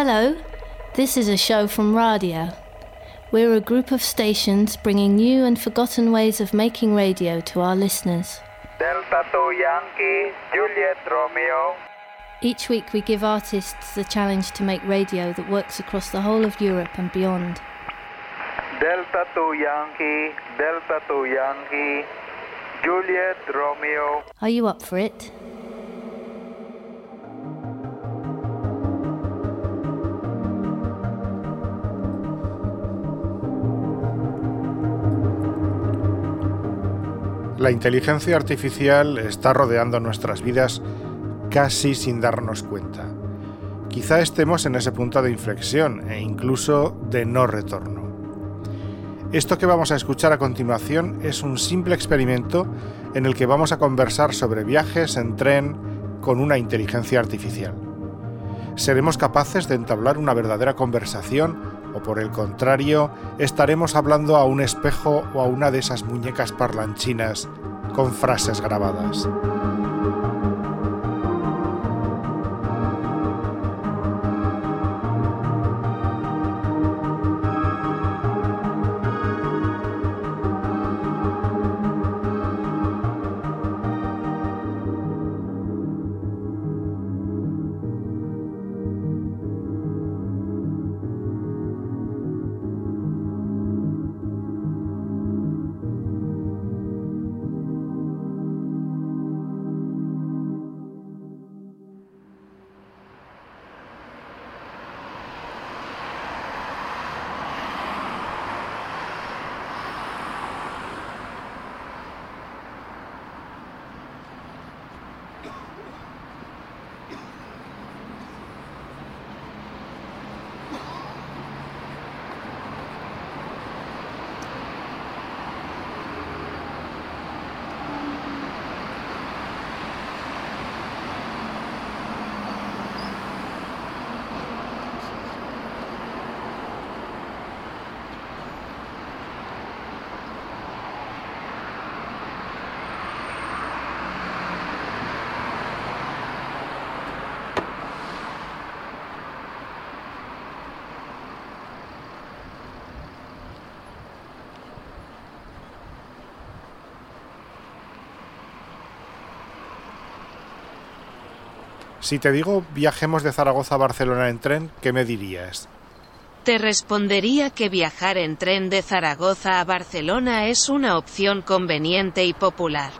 Hello, this is a show from Radia. We're a group of stations bringing new and forgotten ways of making radio to our listeners. Delta 2 Yankee, Juliet Romeo. Each week we give artists the challenge to make radio that works across the whole of Europe and beyond. Delta 2 Yankee, Delta 2 Yankee, Juliet Romeo. Are you up for it? La inteligencia artificial está rodeando nuestras vidas casi sin darnos cuenta. Quizá estemos en ese punto de inflexión e incluso de no retorno. Esto que vamos a escuchar a continuación es un simple experimento en el que vamos a conversar sobre viajes en tren con una inteligencia artificial. ¿Seremos capaces de entablar una verdadera conversación o por el contrario estaremos hablando a un espejo o a una de esas muñecas parlanchinas con frases grabadas. Si te digo viajemos de Zaragoza a Barcelona en tren, ¿qué me dirías? Te respondería que viajar en tren de Zaragoza a Barcelona es una opción conveniente y popular.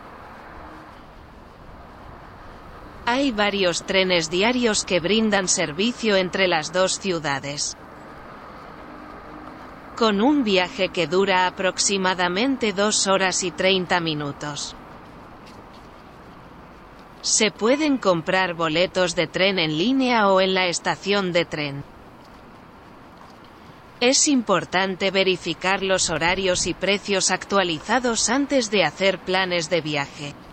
Hay varios trenes diarios que brindan servicio entre las dos ciudades. Con un viaje que dura aproximadamente dos horas y 30 minutos. Se pueden comprar boletos de tren en línea o en la estación de tren. Es importante verificar los horarios y precios actualizados antes de hacer planes de viaje.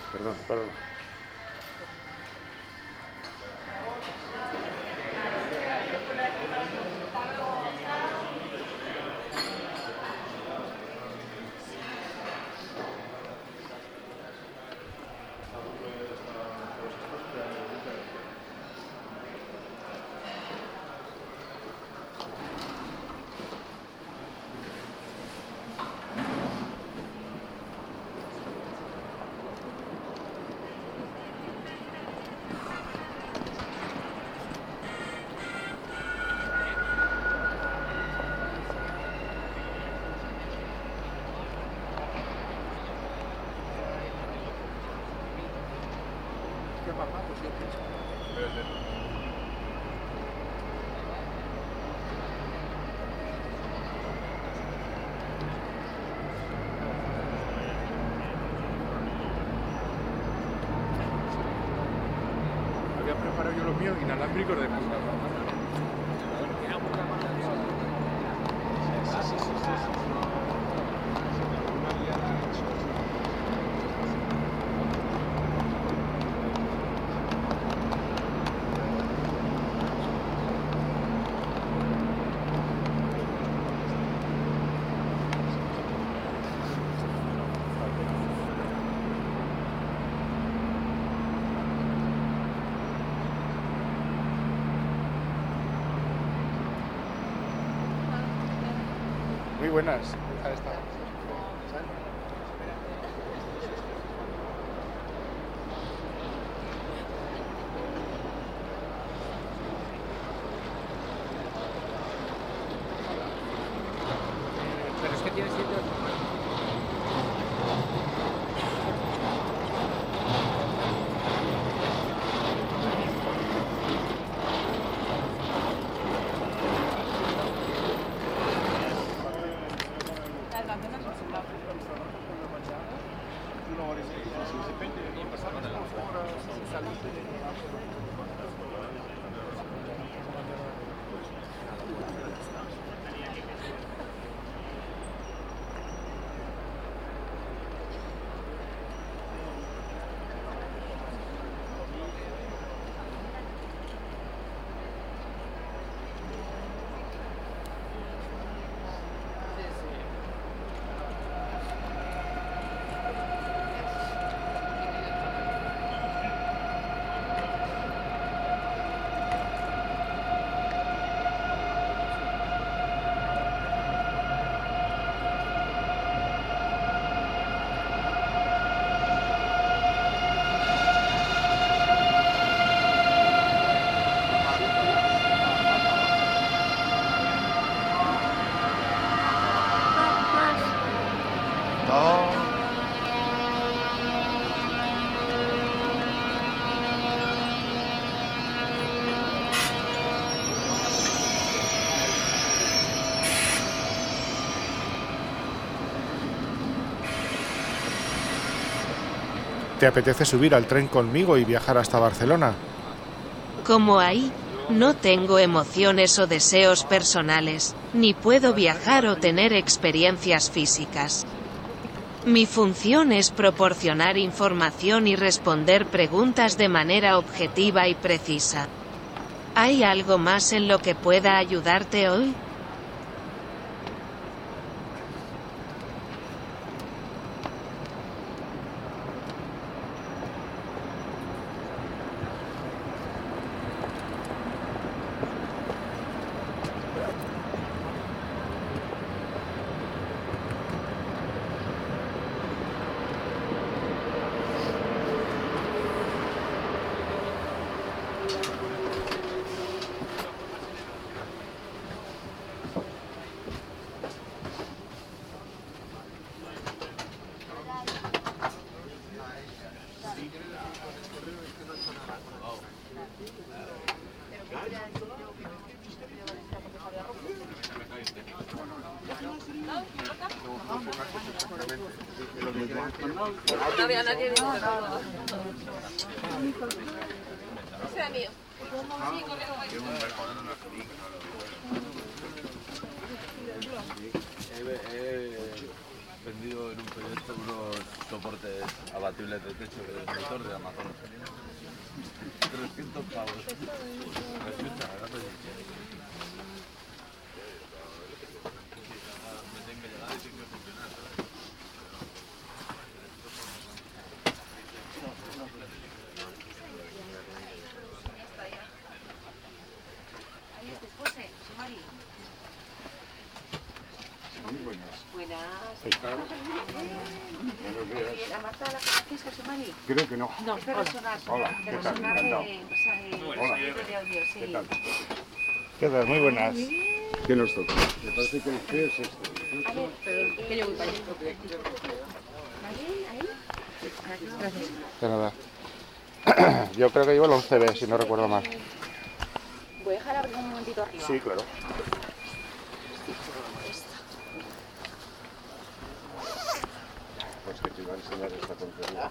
Perdón, perdón. Había preparado yo los míos inalámbricos de puta. Muy buenas. Pero es que tiene siete ¿Te apetece subir al tren conmigo y viajar hasta Barcelona? Como ahí, no tengo emociones o deseos personales, ni puedo viajar o tener experiencias físicas. Mi función es proporcionar información y responder preguntas de manera objetiva y precisa. ¿Hay algo más en lo que pueda ayudarte hoy? He No. No, personal. Hola, ¿qué tal? Hola. de audio, sí. ¿Qué tal? ¿Qué tal? Muy buenas. ¿Qué nos toca? Me parece que el que es este. A ver, que yo voy para allá. ¿Ahí? ¿Ahí? Gracias. De nada. Yo creo que llevo el 11B, si no recuerdo mal. Voy a dejar abrir un momentito arriba. Sí, claro. Pues que te iba a enseñar esta tontería.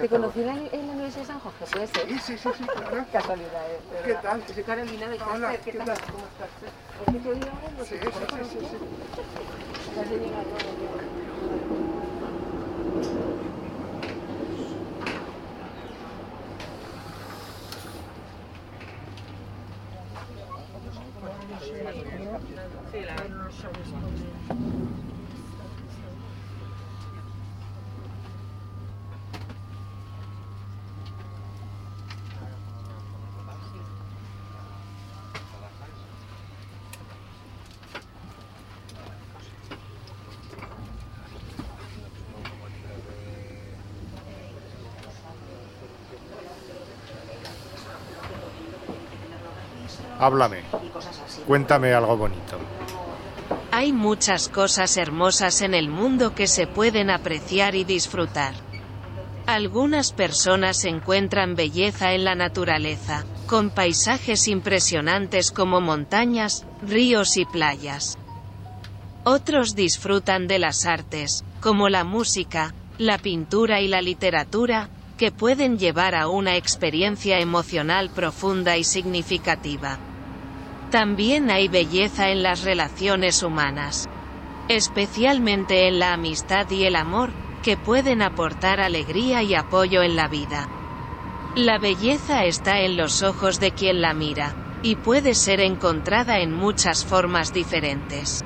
¿Te conocí en la, en la Universidad de San Jorge? ¿Puede ser? Sí, sí, sí, sí, claro. Casualidad, ¿eh? ¿Qué tal? Soy Carolina de Hola, Cáceres. ¿qué tal? ¿Cómo estás? Es que te oí ahora, no Sí, sí, sí, sí, sí. Ya se llega todo. Háblame. Cuéntame algo bonito. Hay muchas cosas hermosas en el mundo que se pueden apreciar y disfrutar. Algunas personas encuentran belleza en la naturaleza, con paisajes impresionantes como montañas, ríos y playas. Otros disfrutan de las artes, como la música, la pintura y la literatura, que pueden llevar a una experiencia emocional profunda y significativa. También hay belleza en las relaciones humanas. Especialmente en la amistad y el amor, que pueden aportar alegría y apoyo en la vida. La belleza está en los ojos de quien la mira, y puede ser encontrada en muchas formas diferentes.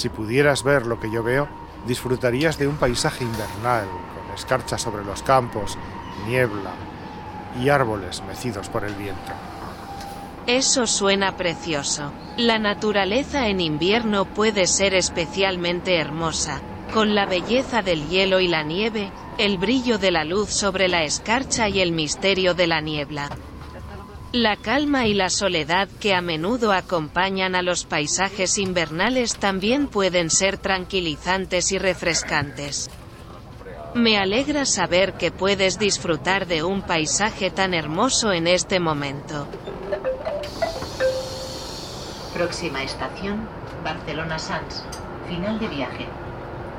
Si pudieras ver lo que yo veo, disfrutarías de un paisaje invernal, con escarcha sobre los campos, niebla y árboles mecidos por el viento. Eso suena precioso. La naturaleza en invierno puede ser especialmente hermosa, con la belleza del hielo y la nieve, el brillo de la luz sobre la escarcha y el misterio de la niebla. La calma y la soledad que a menudo acompañan a los paisajes invernales también pueden ser tranquilizantes y refrescantes. Me alegra saber que puedes disfrutar de un paisaje tan hermoso en este momento. Próxima estación, Barcelona Sans. Final de viaje.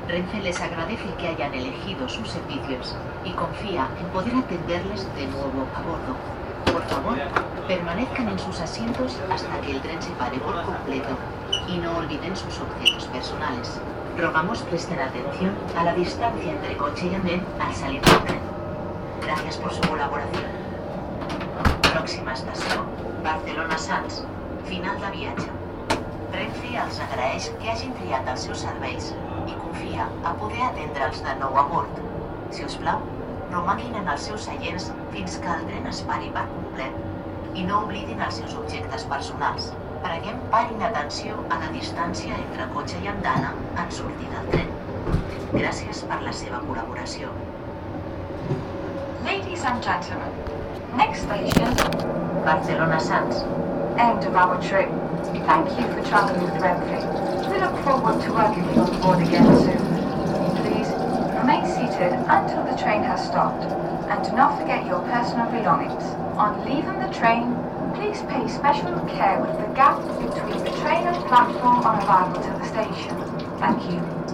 Renfe les agradece que hayan elegido sus servicios y confía en poder atenderles de nuevo a bordo. Por favor, permanezcan en sus asientos hasta que el tren se pare por completo y no olviden sus objetos personales. Rogamos presten atención a la distancia entre coche y andén al salir del tren. Gracias por su colaboración. Pròxima estació, Barcelona Sants. Final de viatge. Renfe els agraeix que hagin triat els seus serveis i confia a poder atendre'ls de nou a bord. Si us plau, romanguin en els seus seients fins que el tren es pari per complet i no oblidin els seus objectes personals. Preguem parin atenció a la distància entre cotxe i andana en sortir del tren. Gràcies per la seva col·laboració. Ladies and gentlemen, next station, Barcelona Sants. end of our trip. Thank you for traveling with Renfe. We look forward to working with you on board again soon. Until the train has stopped and do not forget your personal belongings. On leaving the train, please pay special care with the gap between the train and platform on arrival to the station. Thank you.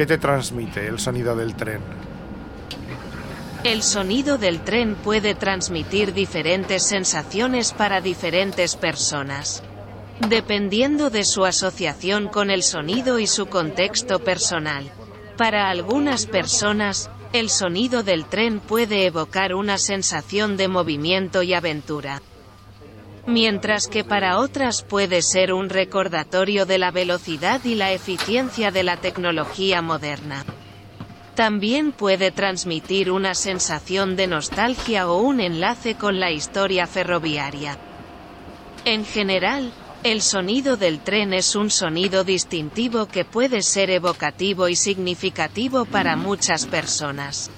¿Qué te transmite el sonido del tren? El sonido del tren puede transmitir diferentes sensaciones para diferentes personas. Dependiendo de su asociación con el sonido y su contexto personal. Para algunas personas, el sonido del tren puede evocar una sensación de movimiento y aventura. Mientras que para otras puede ser un recordatorio de la velocidad y la eficiencia de la tecnología moderna. También puede transmitir una sensación de nostalgia o un enlace con la historia ferroviaria. En general, el sonido del tren es un sonido distintivo que puede ser evocativo y significativo para muchas personas.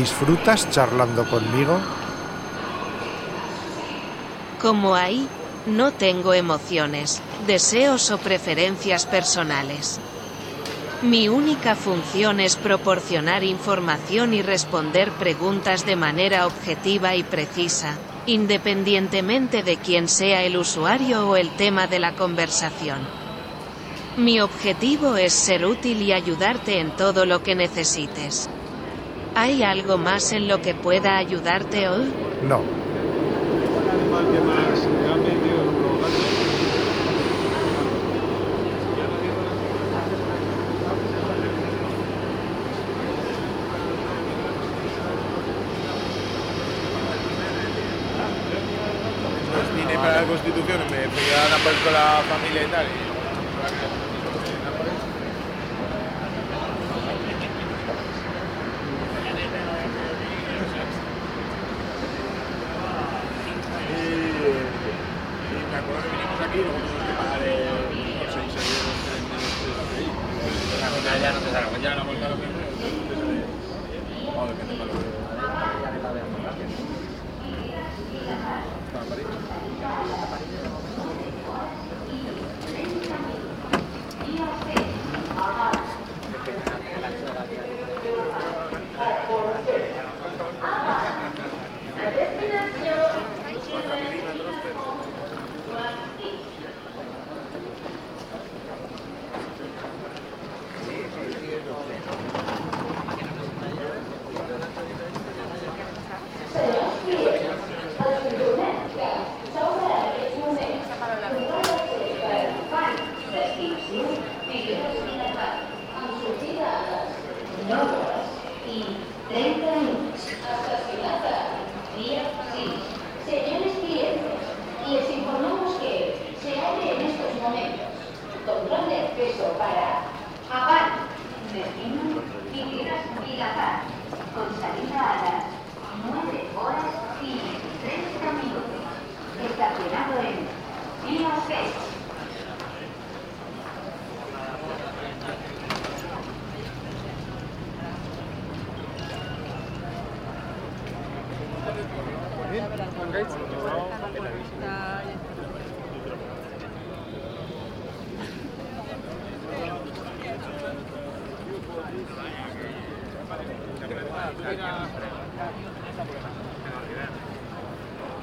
¿Disfrutas charlando conmigo? Como ahí, no tengo emociones, deseos o preferencias personales. Mi única función es proporcionar información y responder preguntas de manera objetiva y precisa, independientemente de quién sea el usuario o el tema de la conversación. Mi objetivo es ser útil y ayudarte en todo lo que necesites. ¿Hay algo más en lo que pueda ayudarte hoy? No. Pues para la Constitución, me pegaron a con la familia y tal.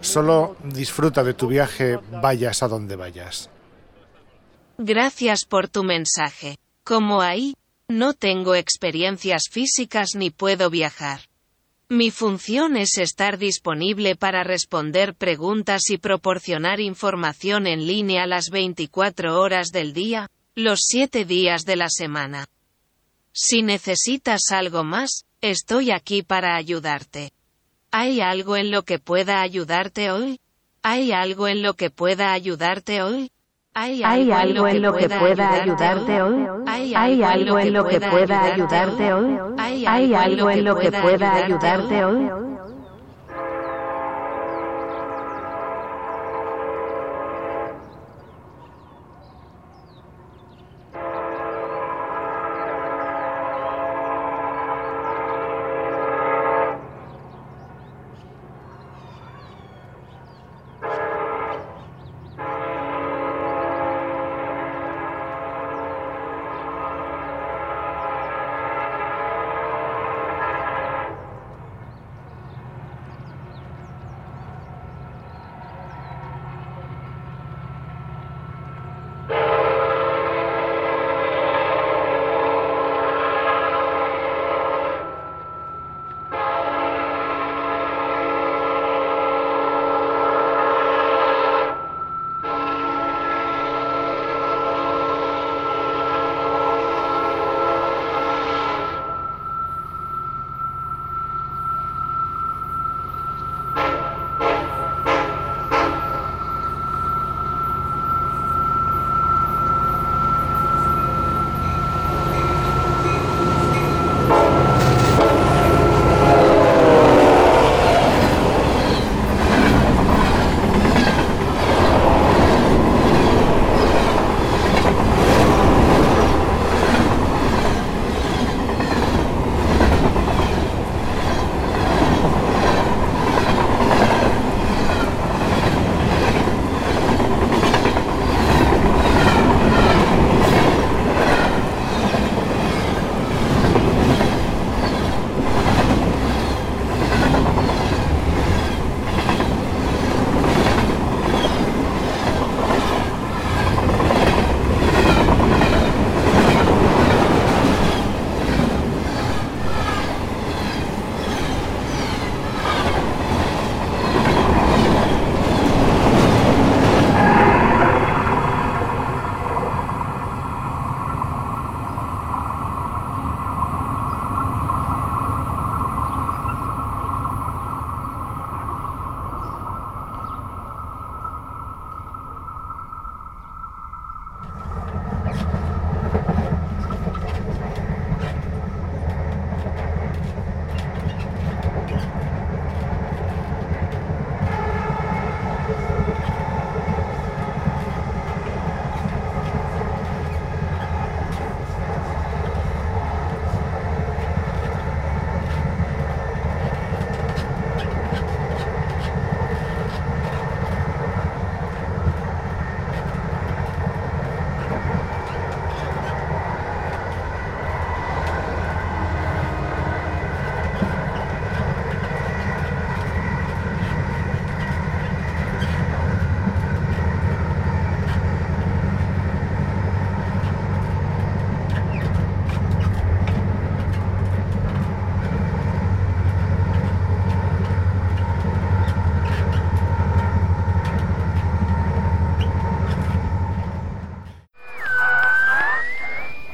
Solo disfruta de tu viaje, vayas a donde vayas. Gracias por tu mensaje. Como ahí, no tengo experiencias físicas ni puedo viajar. Mi función es estar disponible para responder preguntas y proporcionar información en línea las 24 horas del día, los 7 días de la semana. Si necesitas algo más, estoy aquí para ayudarte. ¿Hay algo en lo que pueda ayudarte hoy? ¿Hay algo en lo que pueda ayudarte hoy? ¿Hay ¿Hay algo en lo que pueda ayudarte hoy? ¿Hay algo en lo que pueda ayudarte hoy? ¿Hay algo en lo que pueda ayudarte hoy?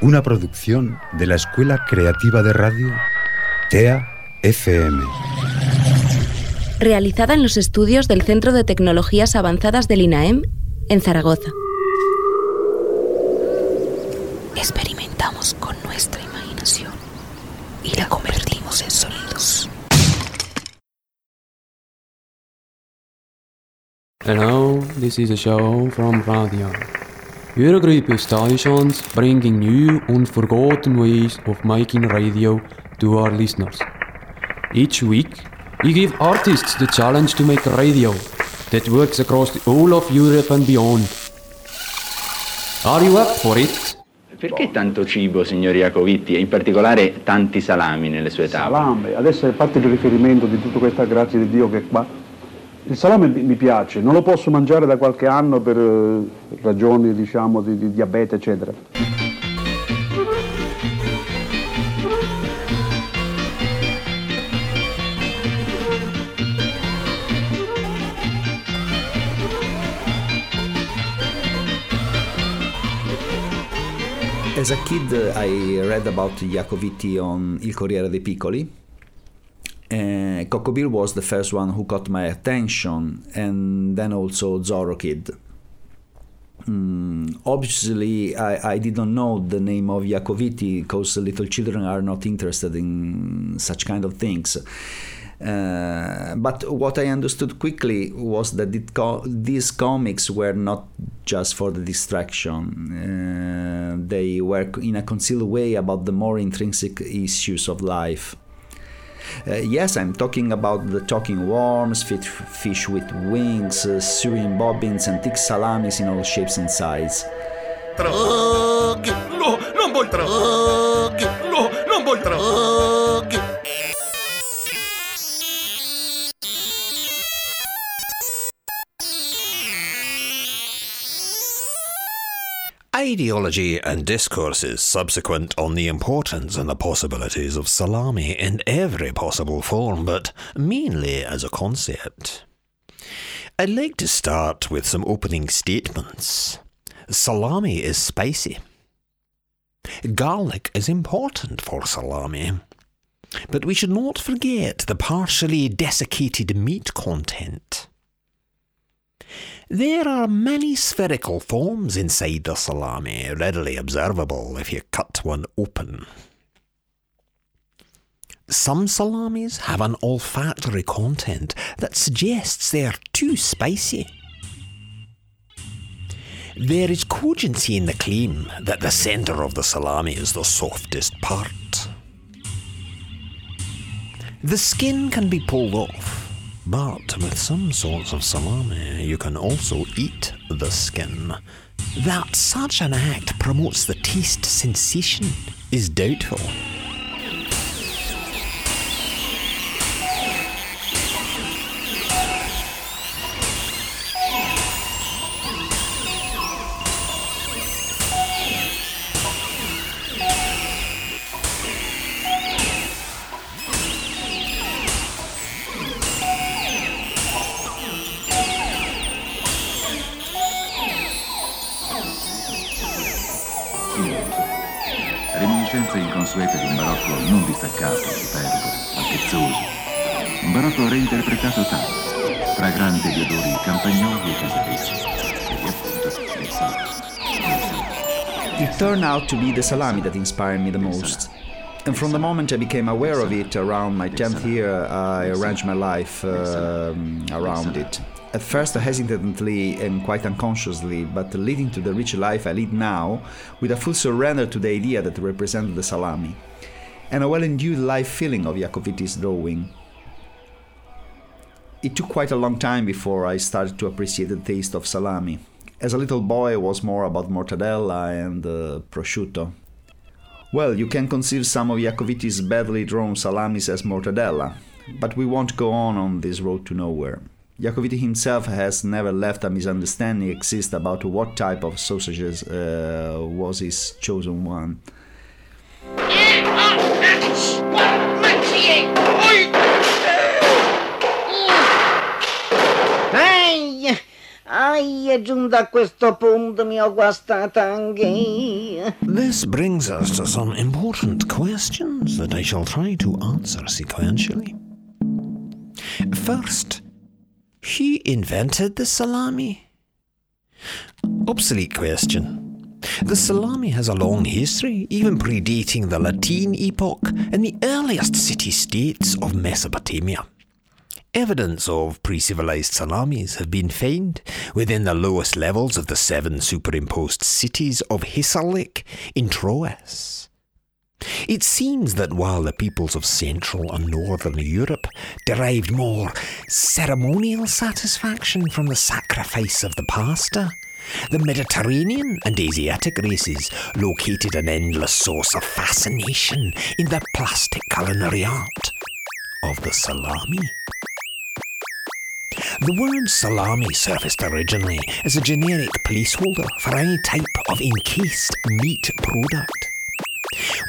Una producción de la Escuela Creativa de Radio TEA FM. Realizada en los estudios del Centro de Tecnologías Avanzadas del INAEM en Zaragoza. Experimentamos con nuestra imaginación y la convertimos en sonidos. Hello, this is a show from Radio. Of stations bringing new, unforgotten ways of making radio to our listeners. Each week, we give artists the challenge to make radio that works across the whole of Europe and beyond. Are you up for it? Perché tanto cibo, signor Iacovitti, e in particolare tanti salami nelle sue tavole? Salame, adesso è parte di riferimento di tutta questa grazia di Dio che è qua. Il salame mi piace, non lo posso mangiare da qualche anno per eh, ragioni diciamo di, di diabete eccetera. As a kid I read about Iacoviti on Il Corriere dei Piccoli. Uh, Cocco Bill was the first one who caught my attention, and then also Zorry Kid. Mm, obviously, I, I didn't know the name of Jacovitti because little children are not interested in such kind of things. Uh, but what I understood quickly was that co- these comics were not just for the distraction. Uh, they were in a concealed way about the more intrinsic issues of life. Uh, yes, I'm talking about the talking worms, fish with wings, uh, Syrian bobbins, and thick salamis in all shapes and sizes. Drug! No, non vuoi drug! Ideology and discourses subsequent on the importance and the possibilities of salami in every possible form, but mainly as a concept. I'd like to start with some opening statements. Salami is spicy. Garlic is important for salami. But we should not forget the partially desiccated meat content. There are many spherical forms inside the salami, readily observable if you cut one open. Some salamis have an olfactory content that suggests they are too spicy. There is cogency in the claim that the centre of the salami is the softest part. The skin can be pulled off, but with some sorts of salami, you can also eat the skin. That such an act promotes the taste sensation is doubtful. Reinterpretato tale, fragrante di odori campagnoli e casarecci, e appunto del salame. It turned out to be the salami that inspired me the most. And from the moment I became aware of it around my 10th year, I arranged my life um, around it. At first, hesitantly and quite unconsciously, but leading to the rich life I lead now, with a full surrender to the idea that represented the salami, and a well endued life feeling of Jacovitti's drawing. It took quite a long time before I started to appreciate the taste of salami. As a little boy, it was more about mortadella and uh, prosciutto. Well, you can conceive some of Jacovitti's badly drawn salamis as mortadella, but we won't go on on this road to nowhere. Jacovitti himself has never left a misunderstanding exist about what type of sausages uh, was his chosen one. Questo punto, guastata anche. This brings us to some important questions that I shall try to answer sequentially. First, who invented the salami? Obsolete question. The salami has a long history, even predating the Latin epoch and the earliest city states of Mesopotamia. Evidence of pre civilized salamis have been found within the lowest levels of the seven superimposed cities of Hisarlik in Troas. It seems that while the peoples of Central and Northern Europe derived more ceremonial satisfaction from the sacrifice of the pasta, the Mediterranean and Asiatic races located an endless source of fascination in the plastic culinary art of the salami. The word salami surfaced originally as a generic placeholder for any type of encased meat product.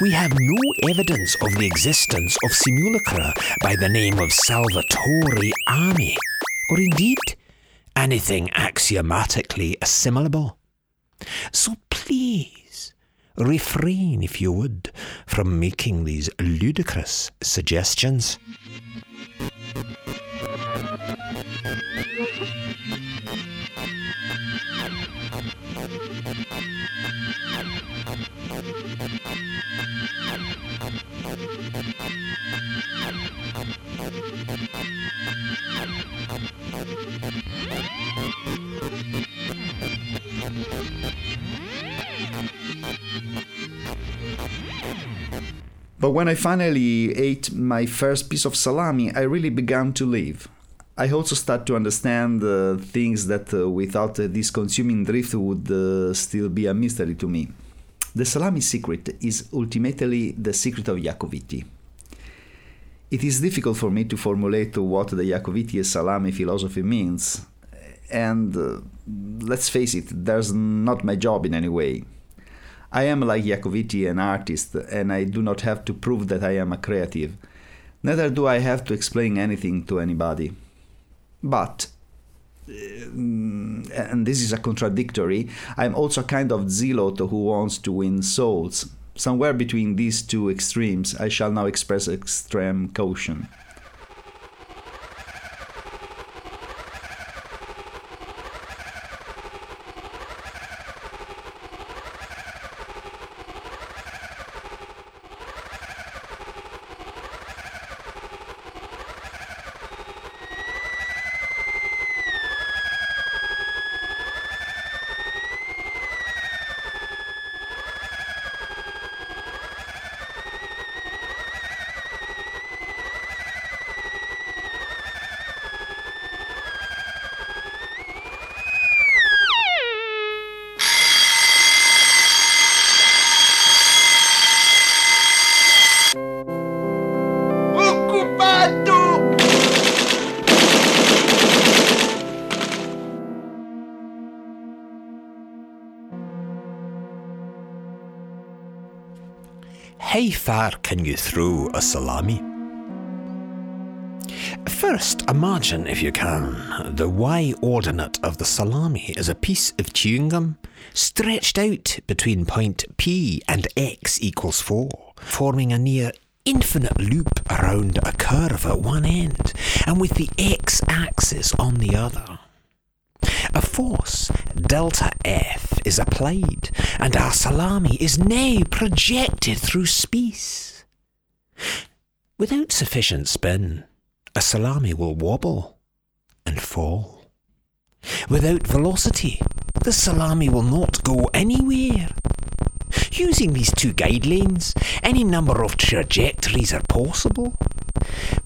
We have no evidence of the existence of simulacra by the name of Salvatore Ami, or indeed anything axiomatically assimilable. So please, refrain, if you would, from making these ludicrous suggestions. But when I finally ate my first piece of salami, I really began to live. I also start to understand uh, things that uh, without uh, this consuming drift would uh, still be a mystery to me. The salami secret is ultimately the secret of Jacovitti. It is difficult for me to formulate what the Jacovitti salami philosophy means, and uh, let's face it, there's not my job in any way. I am like Jacovitti an artist, and I do not have to prove that I am a creative. Neither do I have to explain anything to anybody. But, uh, and this is a contradictory, I'm also a kind of zealot who wants to win souls. Somewhere between these two extremes, I shall now express extreme caution. Far can you throw a salami? First, imagine, if you can, the y ordinate of the salami as a piece of chewing gum stretched out between point P and x equals 4, forming a near infinite loop around a curve at one end, and with the x axis on the other. A force, delta F, is applied, and our salami is now projected through space. Without sufficient spin, a salami will wobble and fall. Without velocity, the salami will not go anywhere. Using these two guidelines, any number of trajectories are possible.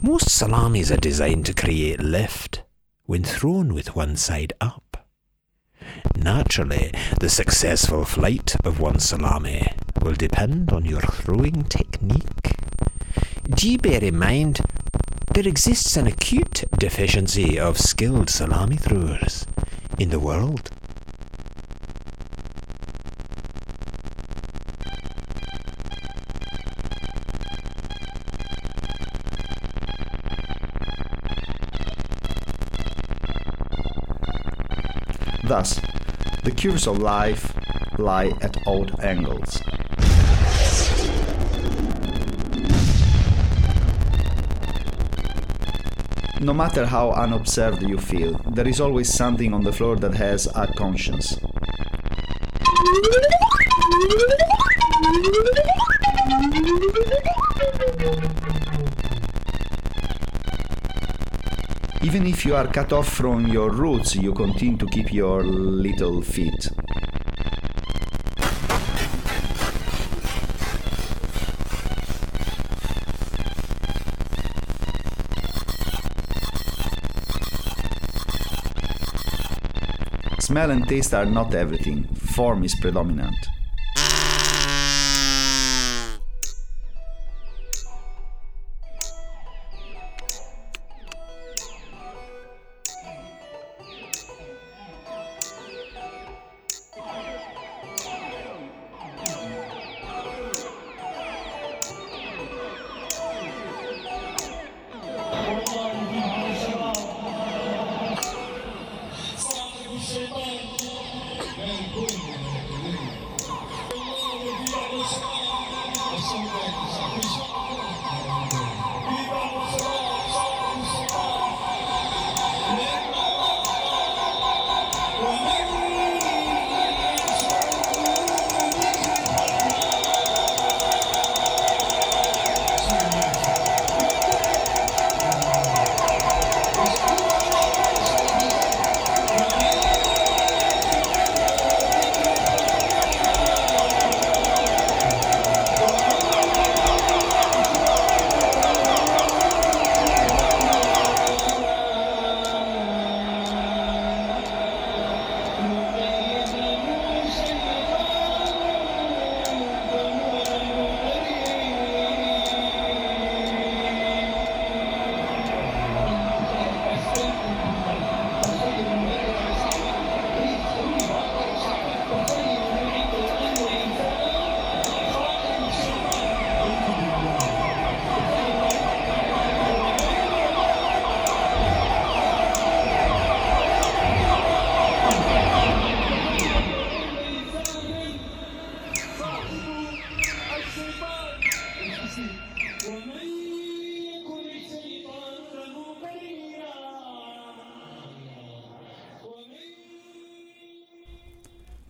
Most salamis are designed to create lift when thrown with one side up. Naturally, the successful flight of one salami will depend on your throwing technique. Do bear in mind there exists an acute deficiency of skilled salami throwers in the world? The curves of life lie at odd angles. No matter how unobserved you feel, there is always something on the floor that has a conscience. If you are cut off from your roots, you continue to keep your little feet. Smell and taste are not everything, form is predominant.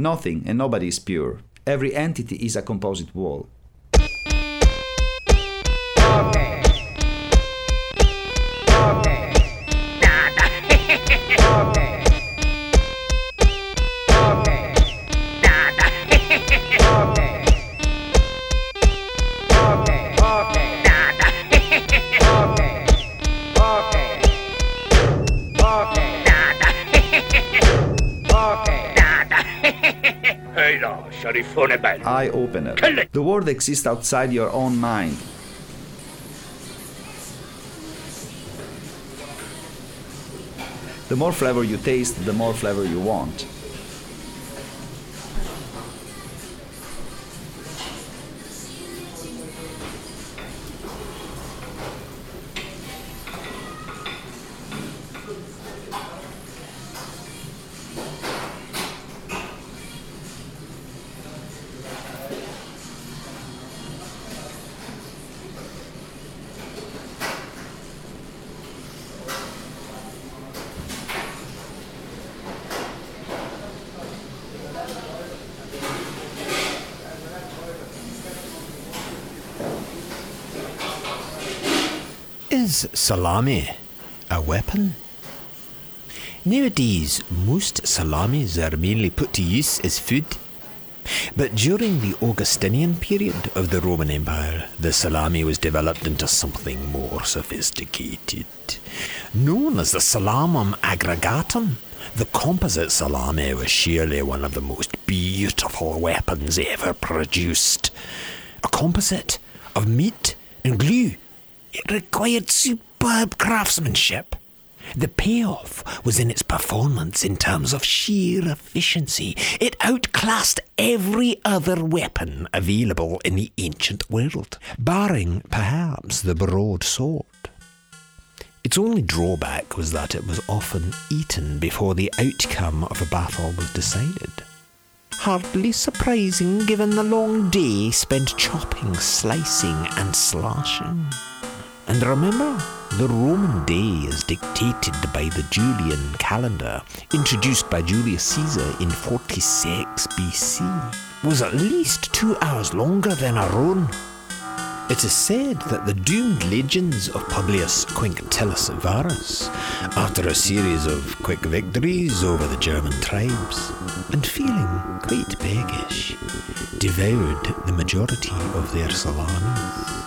Nothing and nobody is pure. Every entity is a composite wall. Eye opener. The world exists outside your own mind. The more flavor you taste, the more flavor you want. Salami a weapon? Nowadays, most salamis are mainly put to use as food. But during the Augustinian period of the Roman Empire, the salami was developed into something more sophisticated. Known as the salamum aggregatum, the composite salami was surely one of the most beautiful weapons ever produced. A composite of meat and glue it required superb craftsmanship. The payoff was in its performance in terms of sheer efficiency. It outclassed every other weapon available in the ancient world, barring perhaps the broadsword. Its only drawback was that it was often eaten before the outcome of a battle was decided. Hardly surprising given the long day spent chopping, slicing, and slashing. And remember, the Roman day is dictated by the Julian calendar, introduced by Julius Caesar in 46 BC, was at least two hours longer than our own. It is said that the doomed legions of Publius Quinctilius Varus, after a series of quick victories over the German tribes, and feeling quite peckish, devoured the majority of their salamis.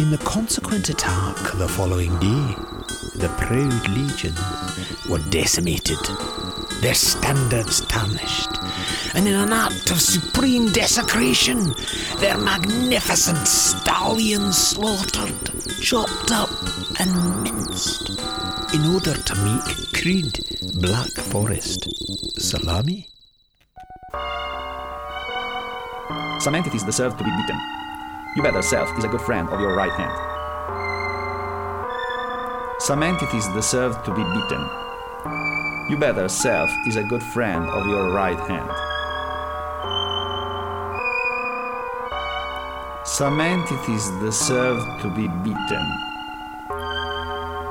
In the consequent attack the following day, the proud legions were decimated, their standards tarnished, and in an act of supreme desecration, their magnificent stallions slaughtered, chopped up, and minced, in order to make Creed Black Forest salami. Some entities deserve to be beaten. You better self is a good friend of your right hand. Some entities deserve to be beaten. You better self is a good friend of your right hand. Some entities deserve to be beaten.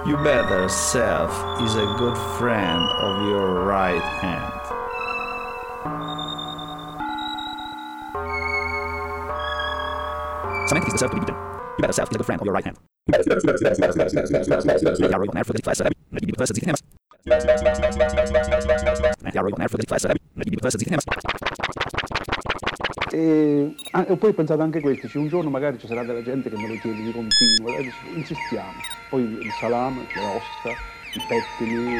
You better self is a good friend of your right hand. Some entities deserve to be beaten. You better self is a good friend of your right hand. Poi ho pensato anche questo, se un giorno magari ci sarà della gente che me lo chiede di continuo, eh, insistiamo. Poi il salame, le ossa, i pettini,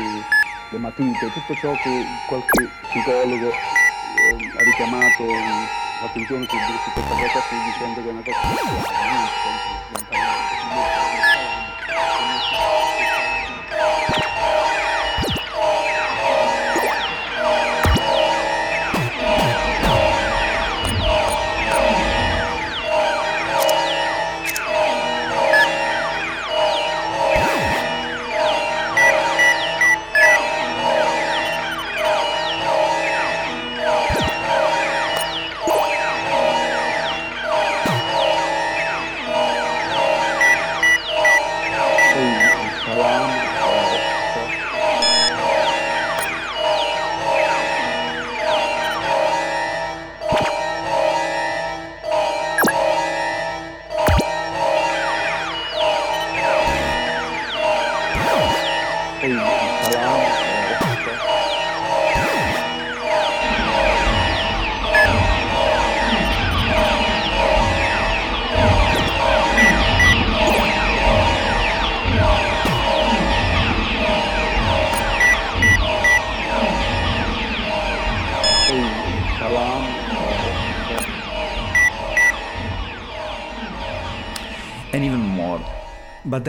le matite, tutto ciò che qualche psicologo eh, ha richiamato l'attenzione su, su questa cosa qui dicendo che è una cosa and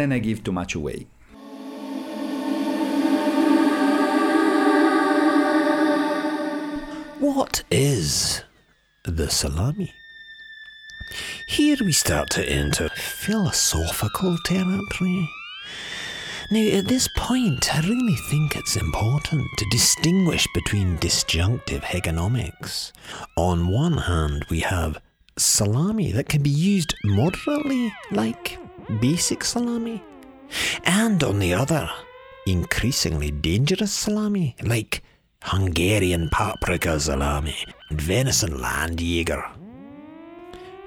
then I give too much away. What is the salami? Here we start to enter philosophical territory. Now, at this point, I really think it's important to distinguish between disjunctive hegonomics. On one hand, we have salami that can be used moderately, like basic salami, and on the other, increasingly dangerous salami, like Hungarian paprika salami and venison landjäger.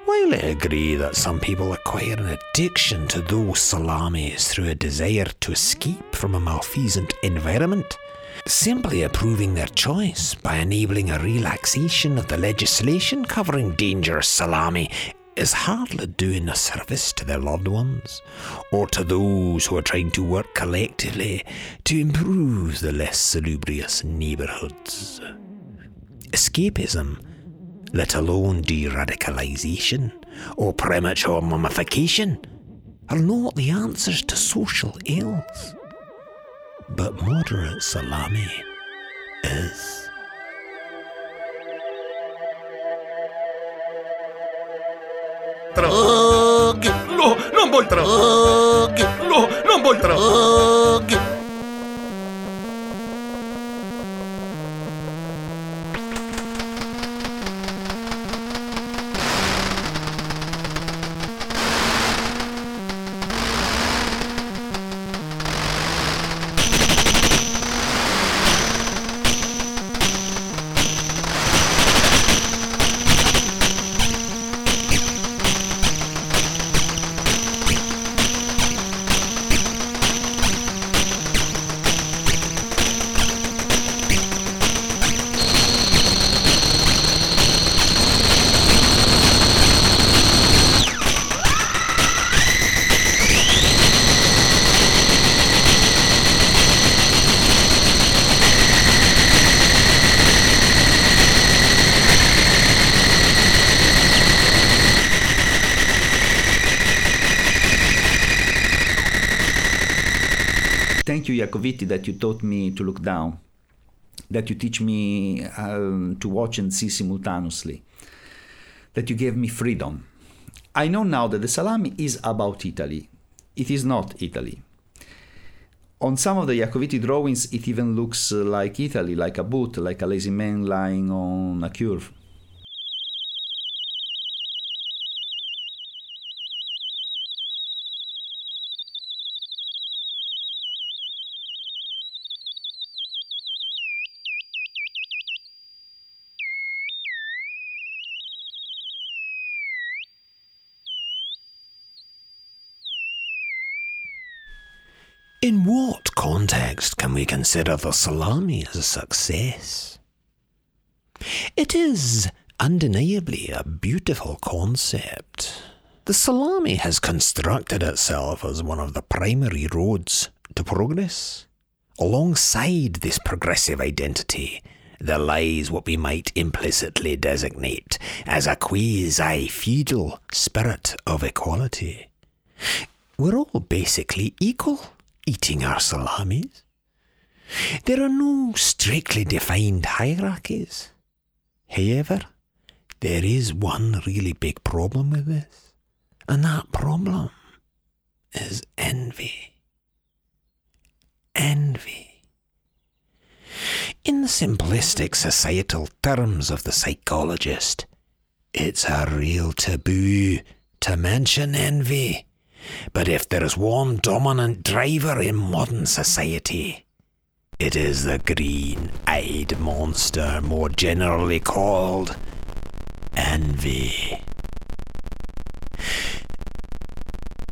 While I agree that some people acquire an addiction to those salamis through a desire to escape from a malfeasant environment, simply approving their choice by enabling a relaxation of the legislation covering dangerous salami is hardly doing a service to their loved ones, or to those who are trying to work collectively to improve the less salubrious neighbourhoods. Escapism, let alone de radicalisation or premature mummification, are not the answers to social ills. But moderate salami is. Droghe! No, non vuoi droghe! No, non vuoi troppo. That you taught me to look down, that you teach me um, to watch and see simultaneously, that you gave me freedom. I know now that the salami is about Italy. It is not Italy. On some of the Jacovitti drawings, it even looks uh, like Italy, like a boot, like a lazy man lying on a curve. In what context can we consider the salami as a success? It is undeniably a beautiful concept. The salami has constructed itself as one of the primary roads to progress. Alongside this progressive identity, there lies what we might implicitly designate as a quasi feudal spirit of equality. We're all basically equal eating our salamis. There are no strictly defined hierarchies. However, there is one really big problem with this, and that problem is envy. Envy. In the simplistic societal terms of the psychologist, it's a real taboo to mention envy. But if there is one dominant driver in modern society, it is the green eyed monster, more generally called envy.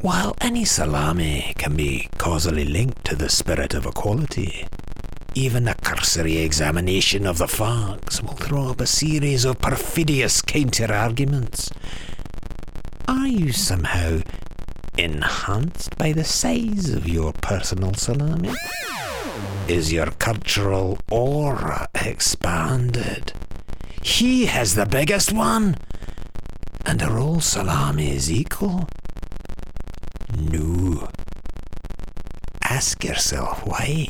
While any salami can be causally linked to the spirit of equality, even a cursory examination of the facts will throw up a series of perfidious counter arguments. Are you somehow enhanced by the size of your personal salami? Is your cultural aura expanded? He has the biggest one, and are all salamis equal? No. Ask yourself why.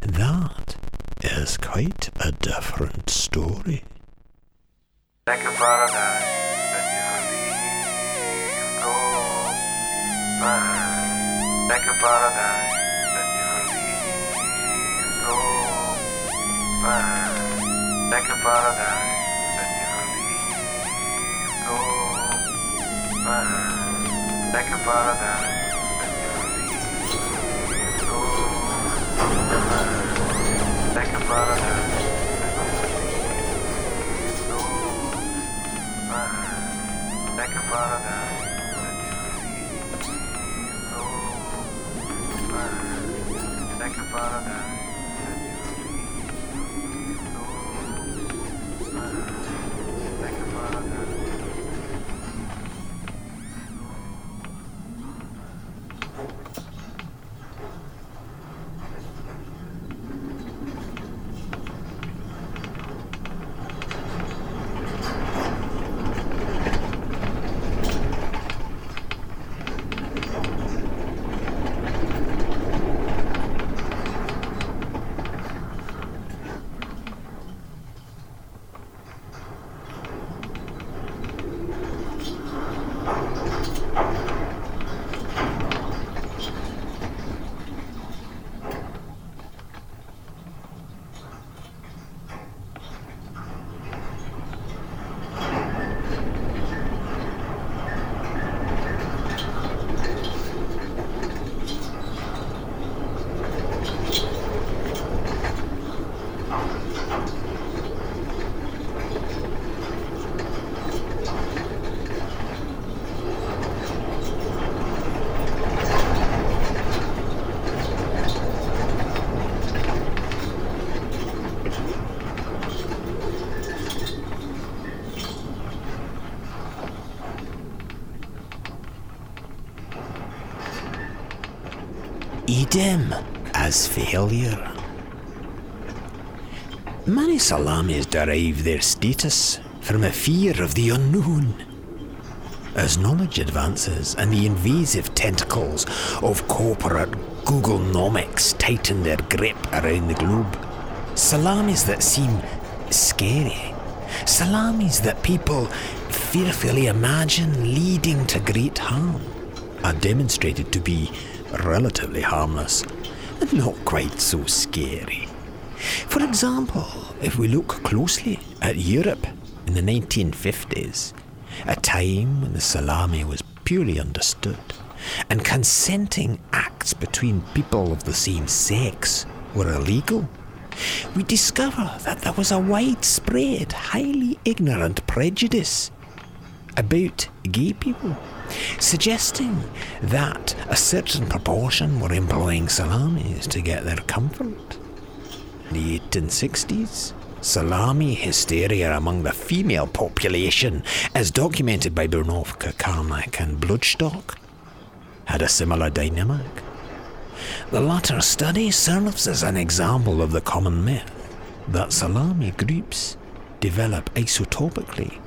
That is quite a different story. Like a by. Like a paradise that you leave go by. Like a paradise that you leave go by. Like a paradise. Like a paradise. Like a idem as failure. Many salamis derive their status from a fear of the unknown. As knowledge advances and the invasive tentacles of corporate Googlenomics tighten their grip around the globe, salamis that seem scary, salamis that people fearfully imagine leading to great harm, are demonstrated to be relatively harmless and not quite so scary. For example, if we look closely at Europe in the 1950s, a time when the salami was purely understood, and consenting acts between people of the same sex were illegal, we discover that there was a widespread, highly ignorant prejudice about gay people, suggesting that a certain proportion were employing salamis to get their comfort. In the 1860s, salami hysteria among the female population, as documented by Burnovka, Karnak, and Bloodstock, had a similar dynamic. The latter study serves as an example of the common myth that salami groups develop isotopically,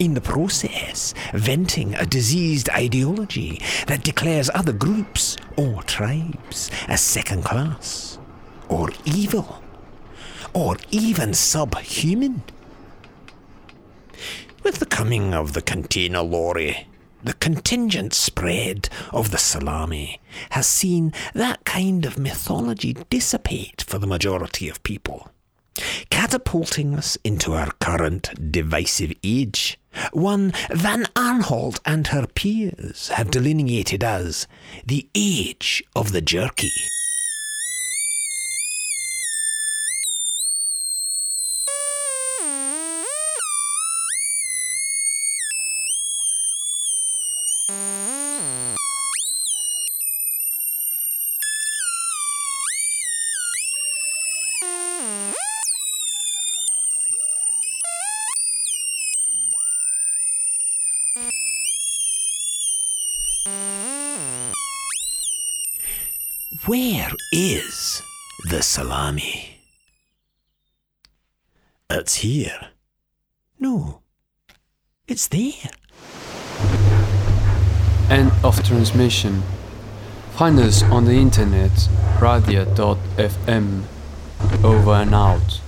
in the process, venting a diseased ideology that declares other groups or tribes as second class, or evil, or even subhuman. With the coming of the container lorry, the contingent spread of the salami has seen that kind of mythology dissipate for the majority of people, catapulting us into our current divisive age, one Van Arnholt and her peers have delineated as the age of the jerky. Is the salami? It's here. No, it's there. End of transmission. Find us on the internet radia.fm. Over and out.